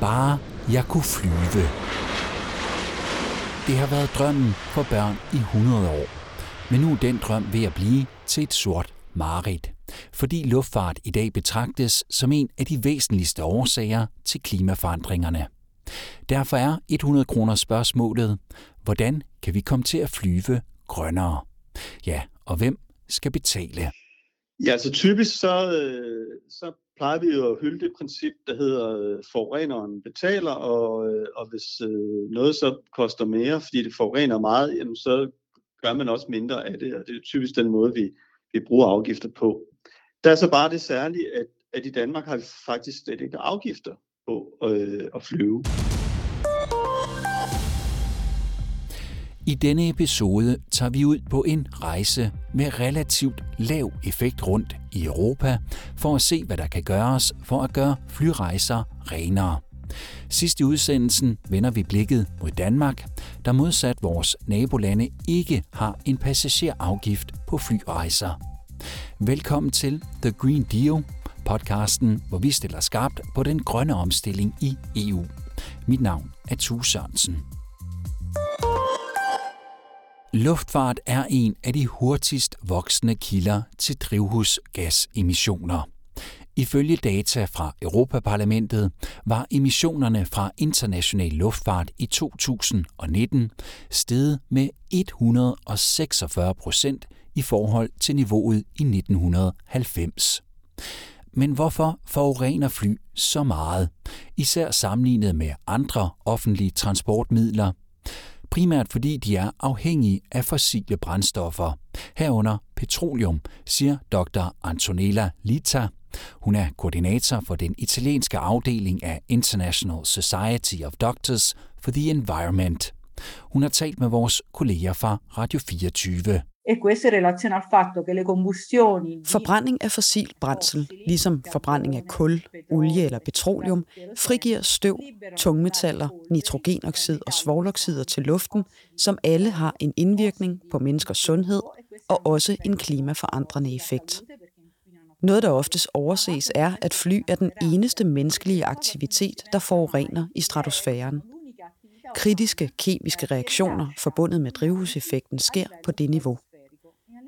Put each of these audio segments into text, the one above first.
bare jeg kunne flyve. Det har været drømmen for børn i 100 år. Men nu er den drøm ved at blive til et sort mareridt. Fordi luftfart i dag betragtes som en af de væsentligste årsager til klimaforandringerne. Derfor er 100 kroner spørgsmålet, hvordan kan vi komme til at flyve grønnere? Ja, og hvem skal betale? Ja, så typisk så, øh, så plejer vi jo at hylde det princip, der hedder øh, forureneren betaler, og, øh, og hvis øh, noget så koster mere, fordi det forurener meget, jamen så gør man også mindre af det, og det er typisk den måde, vi, vi bruger afgifter på. Der er så bare det særlige, at, at i Danmark har vi faktisk slet ikke afgifter på øh, at flyve. I denne episode tager vi ud på en rejse med relativt lav effekt rundt i Europa for at se, hvad der kan gøres for at gøre flyrejser renere. Sidst i udsendelsen vender vi blikket mod Danmark, der modsat vores nabolande ikke har en passagerafgift på flyrejser. Velkommen til The Green Deal, podcasten, hvor vi stiller skarpt på den grønne omstilling i EU. Mit navn er Tue Sørensen. Luftfart er en af de hurtigst voksende kilder til drivhusgasemissioner. Ifølge data fra Europaparlamentet var emissionerne fra international luftfart i 2019 steget med 146 procent i forhold til niveauet i 1990. Men hvorfor forurener fly så meget, især sammenlignet med andre offentlige transportmidler? Primært fordi de er afhængige af fossile brændstoffer, herunder petroleum, siger dr. Antonella Lita. Hun er koordinator for den italienske afdeling af International Society of Doctors for the Environment. Hun har talt med vores kolleger fra Radio 24. E Forbrænding af fossil brændsel, ligesom forbrænding af kul, olie eller petroleum, frigiver støv, tungmetaller, nitrogenoxid og svovloxider til luften, som alle har en indvirkning på menneskers sundhed og også en klimaforandrende effekt. Noget, der oftest overses, er, at fly er den eneste menneskelige aktivitet, der forurener i stratosfæren. Kritiske kemiske reaktioner forbundet med drivhuseffekten sker på det niveau.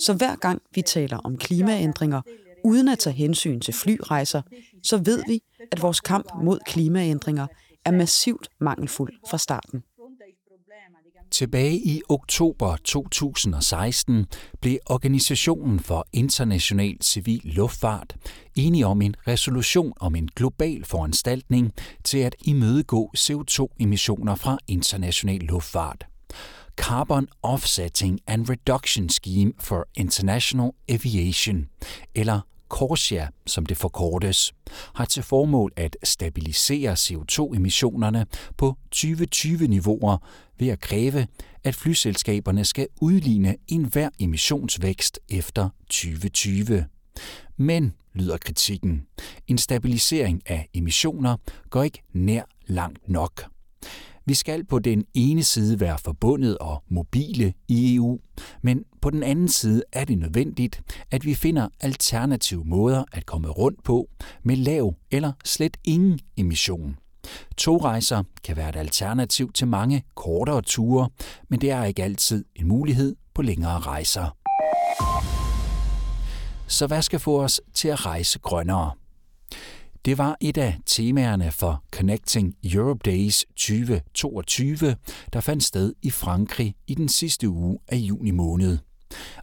Så hver gang vi taler om klimaændringer, uden at tage hensyn til flyrejser, så ved vi, at vores kamp mod klimaændringer er massivt mangelfuld fra starten. Tilbage i oktober 2016 blev Organisationen for International Civil Luftfart enige om en resolution om en global foranstaltning til at imødegå CO2-emissioner fra international luftfart. Carbon Offsetting and Reduction Scheme for International Aviation, eller CORSIA, som det forkortes, har til formål at stabilisere CO2-emissionerne på 2020-niveauer ved at kræve, at flyselskaberne skal udligne enhver emissionsvækst efter 2020. Men, lyder kritikken, en stabilisering af emissioner går ikke nær langt nok. Vi skal på den ene side være forbundet og mobile i EU, men på den anden side er det nødvendigt, at vi finder alternative måder at komme rundt på med lav eller slet ingen emission. Togrejser kan være et alternativ til mange kortere ture, men det er ikke altid en mulighed på længere rejser. Så hvad skal få os til at rejse grønnere? Det var et af temaerne for Connecting Europe Days 2022, der fandt sted i Frankrig i den sidste uge af juni måned.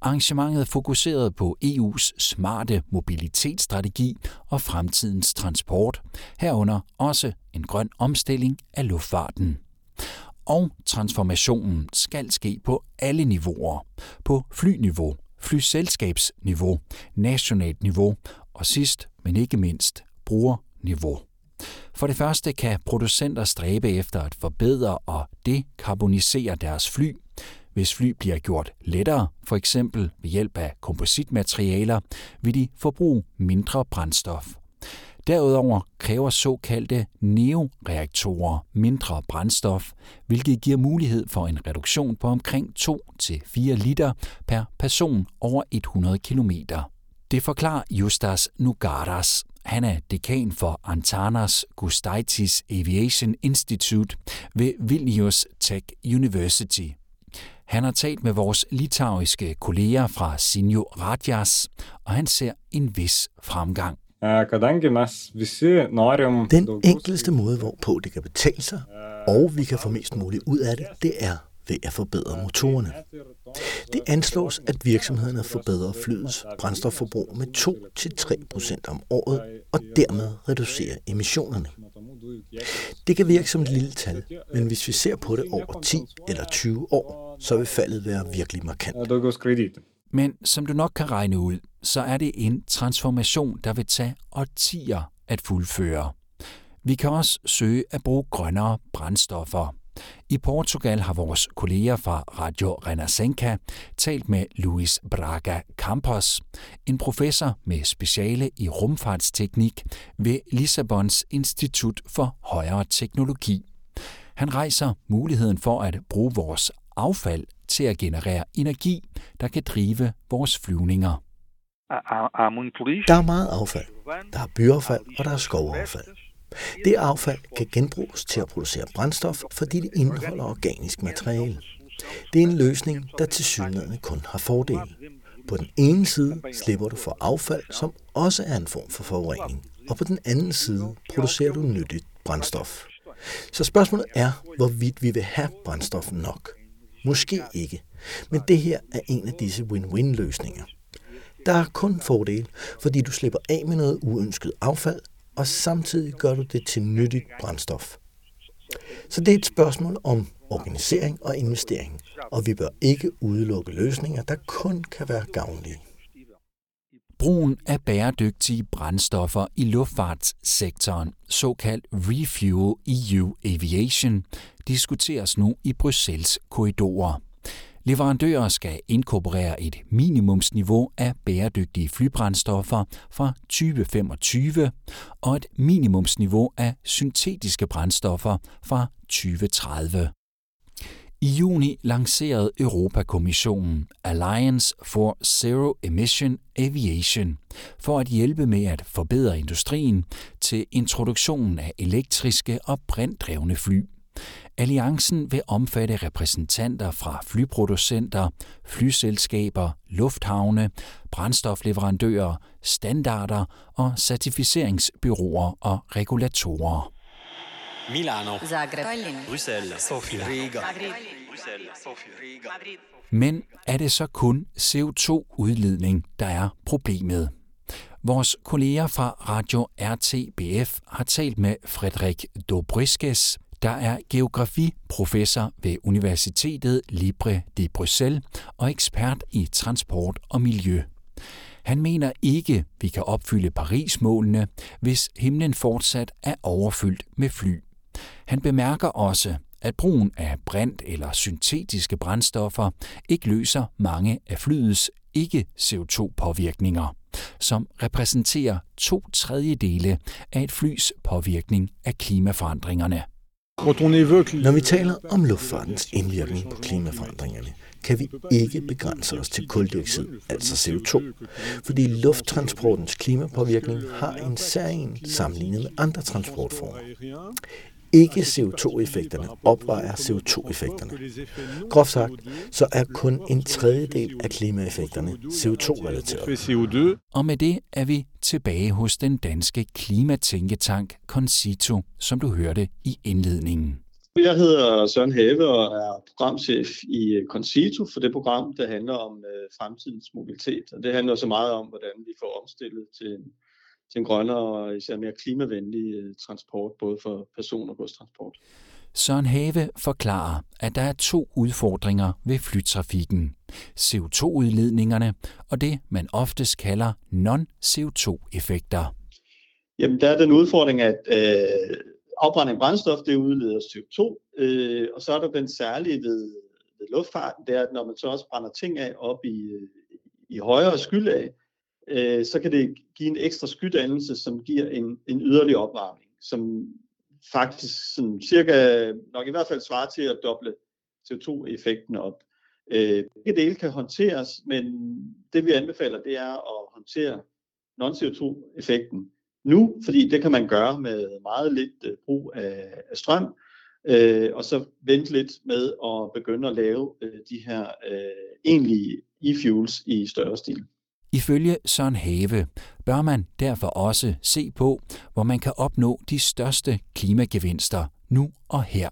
Arrangementet fokuserede på EU's smarte mobilitetsstrategi og fremtidens transport, herunder også en grøn omstilling af luftfarten. Og transformationen skal ske på alle niveauer. På flyniveau, flyselskabsniveau, nationalt niveau og sidst, men ikke mindst, brugerniveau. For det første kan producenter stræbe efter at forbedre og dekarbonisere deres fly. Hvis fly bliver gjort lettere, for eksempel ved hjælp af kompositmaterialer, vil de forbruge mindre brændstof. Derudover kræver såkaldte neoreaktorer mindre brændstof, hvilket giver mulighed for en reduktion på omkring 2-4 liter per person over 100 km. Det forklarer Justas Nugaras, han er dekan for Antanas Gustaitis Aviation Institute ved Vilnius Tech University. Han har talt med vores litauiske kolleger fra Sinjo Radjas, og han ser en vis fremgang. Den enkleste måde, hvorpå det kan betale sig, og vi kan få mest muligt ud af det, det er ved at forbedre motorerne. Det anslås, at virksomhederne forbedrer flyets brændstofforbrug med 2-3% om året, og dermed reducerer emissionerne. Det kan virke som et lille tal, men hvis vi ser på det over 10 eller 20 år, så vil faldet være virkelig markant. Men som du nok kan regne ud, så er det en transformation, der vil tage årtier at fuldføre. Vi kan også søge at bruge grønnere brændstoffer. I Portugal har vores kolleger fra Radio Renascença talt med Luis Braga Campos, en professor med speciale i rumfartsteknik ved Lissabons Institut for Højere Teknologi. Han rejser muligheden for at bruge vores affald til at generere energi, der kan drive vores flyvninger. Der er meget affald. Der er byaffald, og der er skovaffald. Det affald kan genbruges til at producere brændstof, fordi det indeholder organisk materiale. Det er en løsning, der til synligheden kun har fordele. På den ene side slipper du for affald, som også er en form for forurening, og på den anden side producerer du nyttigt brændstof. Så spørgsmålet er, hvorvidt vi vil have brændstof nok. Måske ikke, men det her er en af disse win-win-løsninger. Der er kun fordel, fordi du slipper af med noget uønsket affald, og samtidig gør du det til nyttigt brændstof. Så det er et spørgsmål om organisering og investering, og vi bør ikke udelukke løsninger, der kun kan være gavnlige. Brugen af bæredygtige brændstoffer i luftfartssektoren, såkaldt Refuel EU Aviation, diskuteres nu i Bruxelles korridorer. Leverandører skal inkorporere et minimumsniveau af bæredygtige flybrændstoffer fra 2025 og et minimumsniveau af syntetiske brændstoffer fra 2030. I juni lancerede Europakommissionen Alliance for Zero Emission Aviation for at hjælpe med at forbedre industrien til introduktionen af elektriske og brinddrevne fly. Alliancen vil omfatte repræsentanter fra flyproducenter, flyselskaber, lufthavne, brændstofleverandører, standarder og certificeringsbyråer og regulatorer. Milano, Zagreb, Bruxelles, Sofia, Riga. Men er det så kun CO2-udledning, der er problemet? Vores kolleger fra Radio RTBF har talt med Frederik Dobriskes, der er geografiprofessor ved Universitetet Libre de Bruxelles og ekspert i transport og miljø. Han mener ikke, vi kan opfylde Paris-målene, hvis himlen fortsat er overfyldt med fly. Han bemærker også, at brugen af brint eller syntetiske brændstoffer ikke løser mange af flyets ikke-CO2-påvirkninger, som repræsenterer to tredjedele af et flys påvirkning af klimaforandringerne. Når vi taler om luftfartens indvirkning på klimaforandringerne, kan vi ikke begrænse os til koldioxid, altså CO2, fordi lufttransportens klimapåvirkning har en særlig sammenlignet med andre transportformer. Ikke CO2-effekterne opvejer CO2-effekterne. Groft sagt, så er kun en tredjedel af klimaeffekterne CO2-relateret. Og med det er vi tilbage hos den danske klimatænketank Concito, som du hørte i indledningen. Jeg hedder Søren Have og er programchef i Concito for det program, der handler om øh, fremtidens mobilitet. Og det handler så meget om, hvordan vi får omstillet til en til en grønnere og især mere klimavenlig øh, transport, både for person- og godstransport. Søren Have forklarer, at der er to udfordringer ved flytrafikken. CO2-udledningerne og det, man oftest kalder non-CO2-effekter. Jamen, der er den udfordring, at øh, afbrænding af brændstof, det udleder CO2, øh, og så er der den særlige ved, ved luftfarten, det er, at når man så også brænder ting af op i, øh, i højere skylag, øh, så kan det give en ekstra skydannelse, som giver en, en yderligere opvarmning, som faktisk sådan cirka, nok i hvert fald svarer til at doble CO2-effekten op. Øh, begge dele kan håndteres, men det vi anbefaler, det er at håndtere non-CO2-effekten nu, fordi det kan man gøre med meget lidt øh, brug af, af strøm, øh, og så vente lidt med at begynde at lave øh, de her øh, egentlige e-fuels i større stil. Ifølge Søren Have bør man derfor også se på, hvor man kan opnå de største klimagevinster nu og her.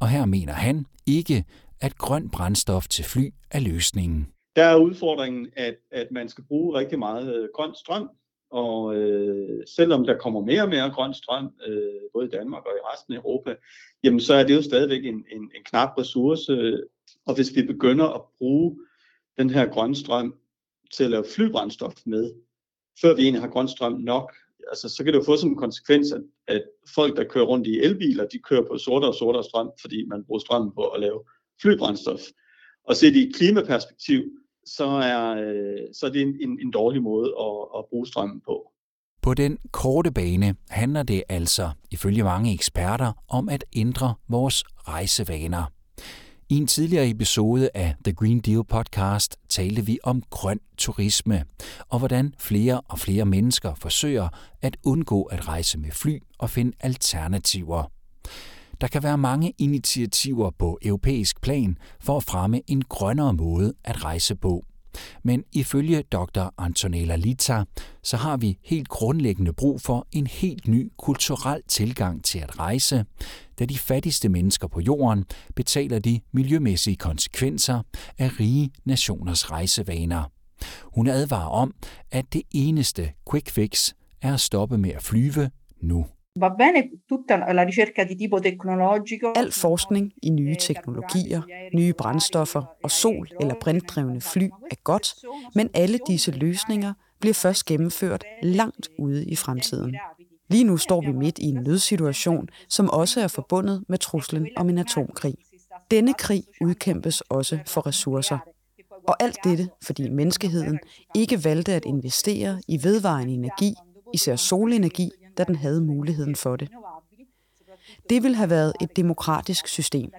Og her mener han ikke, at grøn brændstof til fly er løsningen. Der er udfordringen, at, at man skal bruge rigtig meget øh, grøn strøm, og øh, selvom der kommer mere og mere grøn strøm, øh, både i Danmark og i resten af Europa, jamen så er det jo stadigvæk en, en, en knap ressource. Og hvis vi begynder at bruge den her grønne strøm til at lave flybrændstof med, før vi egentlig har grøn strøm nok, altså, så kan det jo få som en konsekvens, at, at folk, der kører rundt i elbiler, de kører på sortere og sortere strøm, fordi man bruger strøm på at lave flybrændstof. Og set i et klimaperspektiv, så er, øh, så er det en, en, en dårlig måde at, at bruge strømmen på. På den korte bane handler det altså, ifølge mange eksperter, om at ændre vores rejsevaner. I en tidligere episode af The Green Deal podcast talte vi om grøn turisme, og hvordan flere og flere mennesker forsøger at undgå at rejse med fly og finde alternativer. Der kan være mange initiativer på europæisk plan for at fremme en grønnere måde at rejse på. Men ifølge dr. Antonella Lita, så har vi helt grundlæggende brug for en helt ny kulturel tilgang til at rejse, da de fattigste mennesker på jorden betaler de miljømæssige konsekvenser af rige nationers rejsevaner. Hun advarer om, at det eneste quick fix er at stoppe med at flyve nu. Va bene tutta la ricerca di tipo tecnologico. Al forskning i nye teknologier, nye brændstoffer og sol- eller brinddrevne fly er godt, men alle disse løsninger bliver først gennemført langt ude i fremtiden. Lige nu står vi midt i en nødsituation, som også er forbundet med truslen om en atomkrig. Denne krig udkæmpes også for ressourcer. Og alt dette, fordi menneskeheden ikke valgte at investere i vedvarende energi, især solenergi, da den havde muligheden for det. Det vil have været et demokratisk system,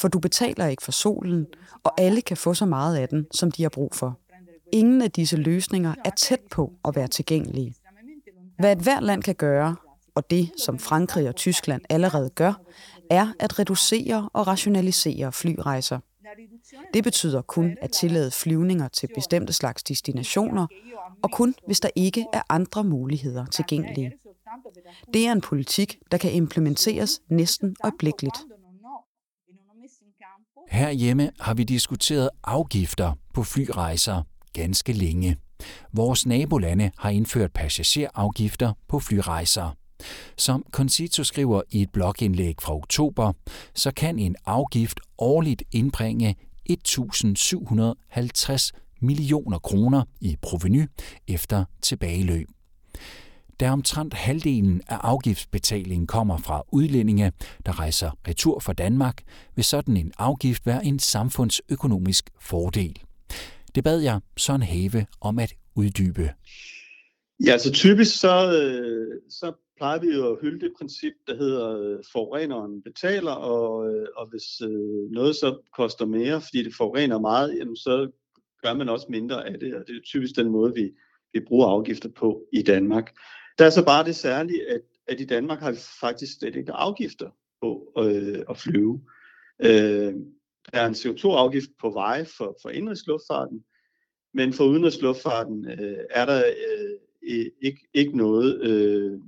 for du betaler ikke for solen, og alle kan få så meget af den, som de har brug for. Ingen af disse løsninger er tæt på at være tilgængelige. Hvad et hvert land kan gøre, og det, som Frankrig og Tyskland allerede gør, er at reducere og rationalisere flyrejser. Det betyder kun at tillade flyvninger til bestemte slags destinationer, og kun hvis der ikke er andre muligheder tilgængelige. Det er en politik, der kan implementeres næsten øjeblikkeligt. Herhjemme har vi diskuteret afgifter på flyrejser ganske længe. Vores nabolande har indført passagerafgifter på flyrejser. Som Concito skriver i et blogindlæg fra oktober, så kan en afgift årligt indbringe 1.750 millioner kroner i proveny efter tilbageløb. Da omtrent halvdelen af afgiftsbetalingen kommer fra udlændinge, der rejser retur fra Danmark, vil sådan en afgift være en samfundsøkonomisk fordel. Det bad jeg Søren Have om at uddybe. Ja, så typisk så, øh, så plejer vi jo at hylde det princip, der hedder øh, forureneren betaler, og, øh, og hvis noget så koster mere, fordi det forurener meget, jamen så gør man også mindre af det, og det er typisk den måde, vi, vi bruger afgifter på i Danmark. Der er så bare det særlige, at, at i Danmark har vi faktisk slet ikke afgifter på øh, at flyve. Øh, der er en CO2-afgift på veje for, for indrigsluftfarten, men for udenrigsluftfarten øh, er der øh, ikke, ikke noget. Øh,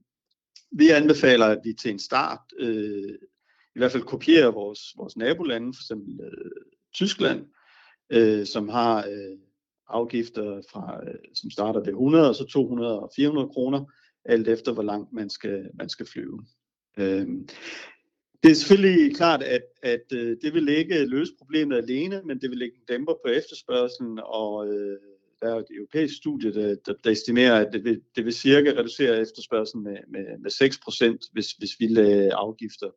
vi anbefaler, at vi til en start øh, i hvert fald kopierer vores, vores nabolande, for eksempel øh, Tyskland, øh, som har øh, afgifter, fra, øh, som starter ved 100, og så 200 og 400 kroner, alt efter hvor langt man skal, man skal flyve. Øh, det er selvfølgelig klart, at, at øh, det vil ikke løse problemet alene, men det vil lægge en dæmper på efterspørgselen, og øh, der er et europæisk studie, der, der, der estimerer, at det vil, det vil cirka reducere efterspørgselen med, med, med 6%, hvis, hvis vi lagde afgifter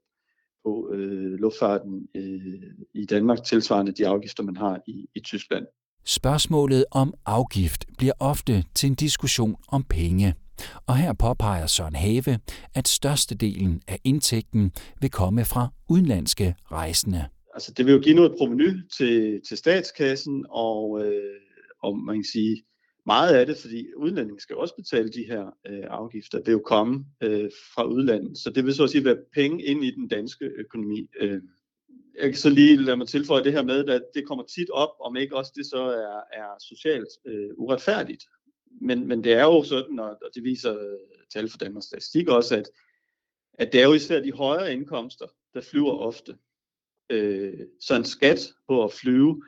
på øh, luftfarten øh, i Danmark, tilsvarende de afgifter, man har i, i Tyskland. Spørgsmålet om afgift bliver ofte til en diskussion om penge. Og her påpeger Søren Have, at størstedelen af indtægten vil komme fra udenlandske rejsende. Altså, det vil jo give noget proveny til, til statskassen, og, øh, og man kan sige, meget af det, fordi udlændinge skal også betale de her øh, afgifter, vil jo komme øh, fra udlandet. Så det vil så at sige være penge ind i den danske økonomi. Øh, jeg kan så lige lade mig tilføje det her med, at det kommer tit op, om ikke også det så er, er socialt øh, uretfærdigt. Men, men det er jo sådan, og, og det viser øh, tal for Danmarks Statistik også, at, at det er jo især de højere indkomster, der flyver ofte. Øh, så en skat på at flyve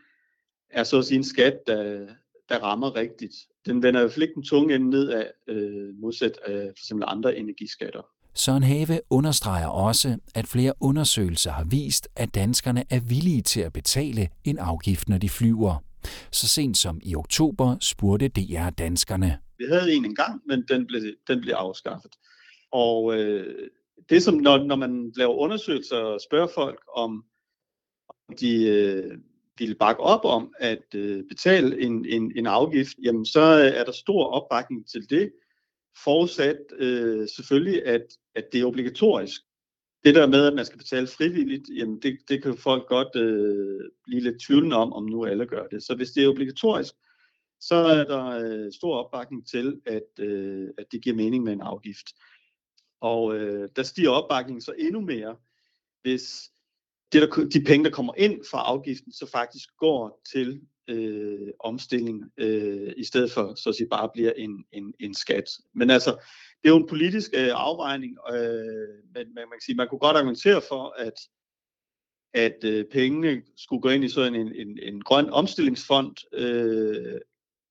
er så at sige en skat, der, der rammer rigtigt. Den vender jo ikke den tunge ende ned af, øh, modsat af for eksempel andre energiskatter. Søren Have understreger også, at flere undersøgelser har vist, at danskerne er villige til at betale en afgift, når de flyver. Så sent som i oktober spurgte DR danskerne. Vi havde en engang, men den blev, den blev afskaffet. Og øh, det som, når, når man laver undersøgelser og spørger folk om, om de øh, vil bakke op om at øh, betale en, en, en afgift, jamen så er der stor opbakning til det, forudsat øh, selvfølgelig, at, at det er obligatorisk. Det der med, at man skal betale frivilligt, jamen det, det kan folk godt øh, blive lidt tvivlende om, om nu alle gør det. Så hvis det er obligatorisk, så er der øh, stor opbakning til, at, øh, at det giver mening med en afgift. Og øh, der stiger opbakningen så endnu mere, hvis det, der, de penge, der kommer ind fra afgiften, så faktisk går til øh, omstilling, øh, i stedet for så at sige, bare bliver en, en, en skat. Men altså, det er jo en politisk øh, afvejning, øh, men man, man kan sige, man kunne godt argumentere for, at at øh, pengene skulle gå ind i sådan en, en, en grøn omstillingsfond, øh,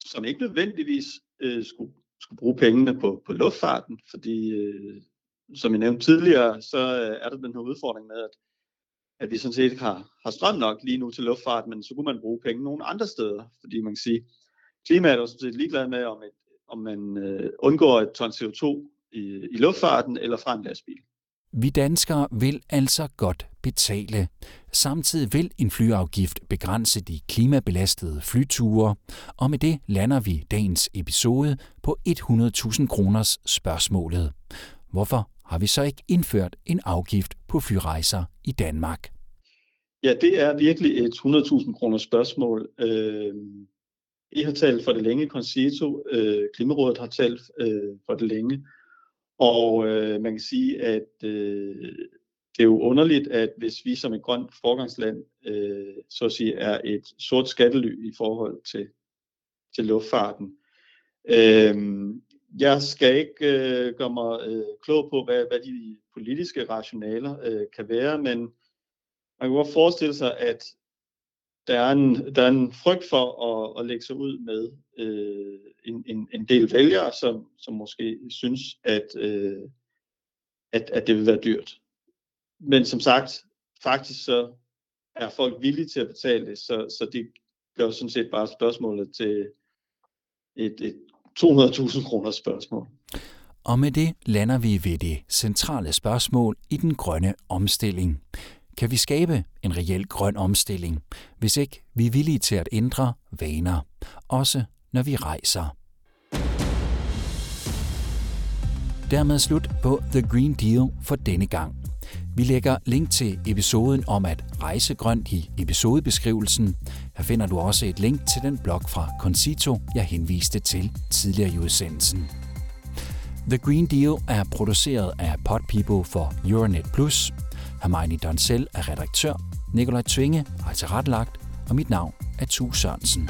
som ikke nødvendigvis øh, skulle, skulle bruge pengene på, på luftfarten, fordi øh, som jeg nævnte tidligere, så øh, er der den her udfordring med, at at vi sådan set har, har strøm nok lige nu til luftfart, men så kunne man bruge penge nogle andre steder, fordi man kan sige, klimaet er sådan set ligeglad med, om, et, om man øh, undgår et ton CO2 i, i luftfarten eller fra en lastbil. Vi danskere vil altså godt betale. Samtidig vil en flyafgift begrænse de klimabelastede flyture, og med det lander vi dagens episode på 100.000 kroners spørgsmålet. Hvorfor har vi så ikke indført en afgift på flyrejser i Danmark? Ja, det er virkelig et 100.000 kroner spørgsmål. Øh, I har talt for det længe, Concito. Øh, Klimarådet har talt øh, for det længe. Og øh, man kan sige, at øh, det er jo underligt, at hvis vi som et grønt forgangsland, øh, så at sige, er et sort skattely i forhold til, til luftfarten. Øh, jeg skal ikke øh, gøre mig øh, klog på, hvad, hvad de politiske rationaler øh, kan være, men man kan godt forestille sig, at der er en, der er en frygt for at, at lægge sig ud med øh, en, en, en del vælgere, som, som måske synes, at, øh, at, at det vil være dyrt. Men som sagt, faktisk så er folk villige til at betale det, så, så det gør sådan set bare spørgsmålet til et, et 200.000 kroner spørgsmål. Og med det lander vi ved det centrale spørgsmål i den grønne omstilling. Kan vi skabe en reel grøn omstilling, hvis ikke vi er villige til at ændre vaner, også når vi rejser? Dermed slut på The Green Deal for denne gang. Vi lægger link til episoden om at rejse grønt i episodebeskrivelsen. Her finder du også et link til den blog fra Concito, jeg henviste til tidligere i udsendelsen. The Green Deal er produceret af Podpeople for Euronet Plus. Hermione Donsel er redaktør. Nikolaj Tvinge har tilrettelagt, og mit navn er Tu Sørensen.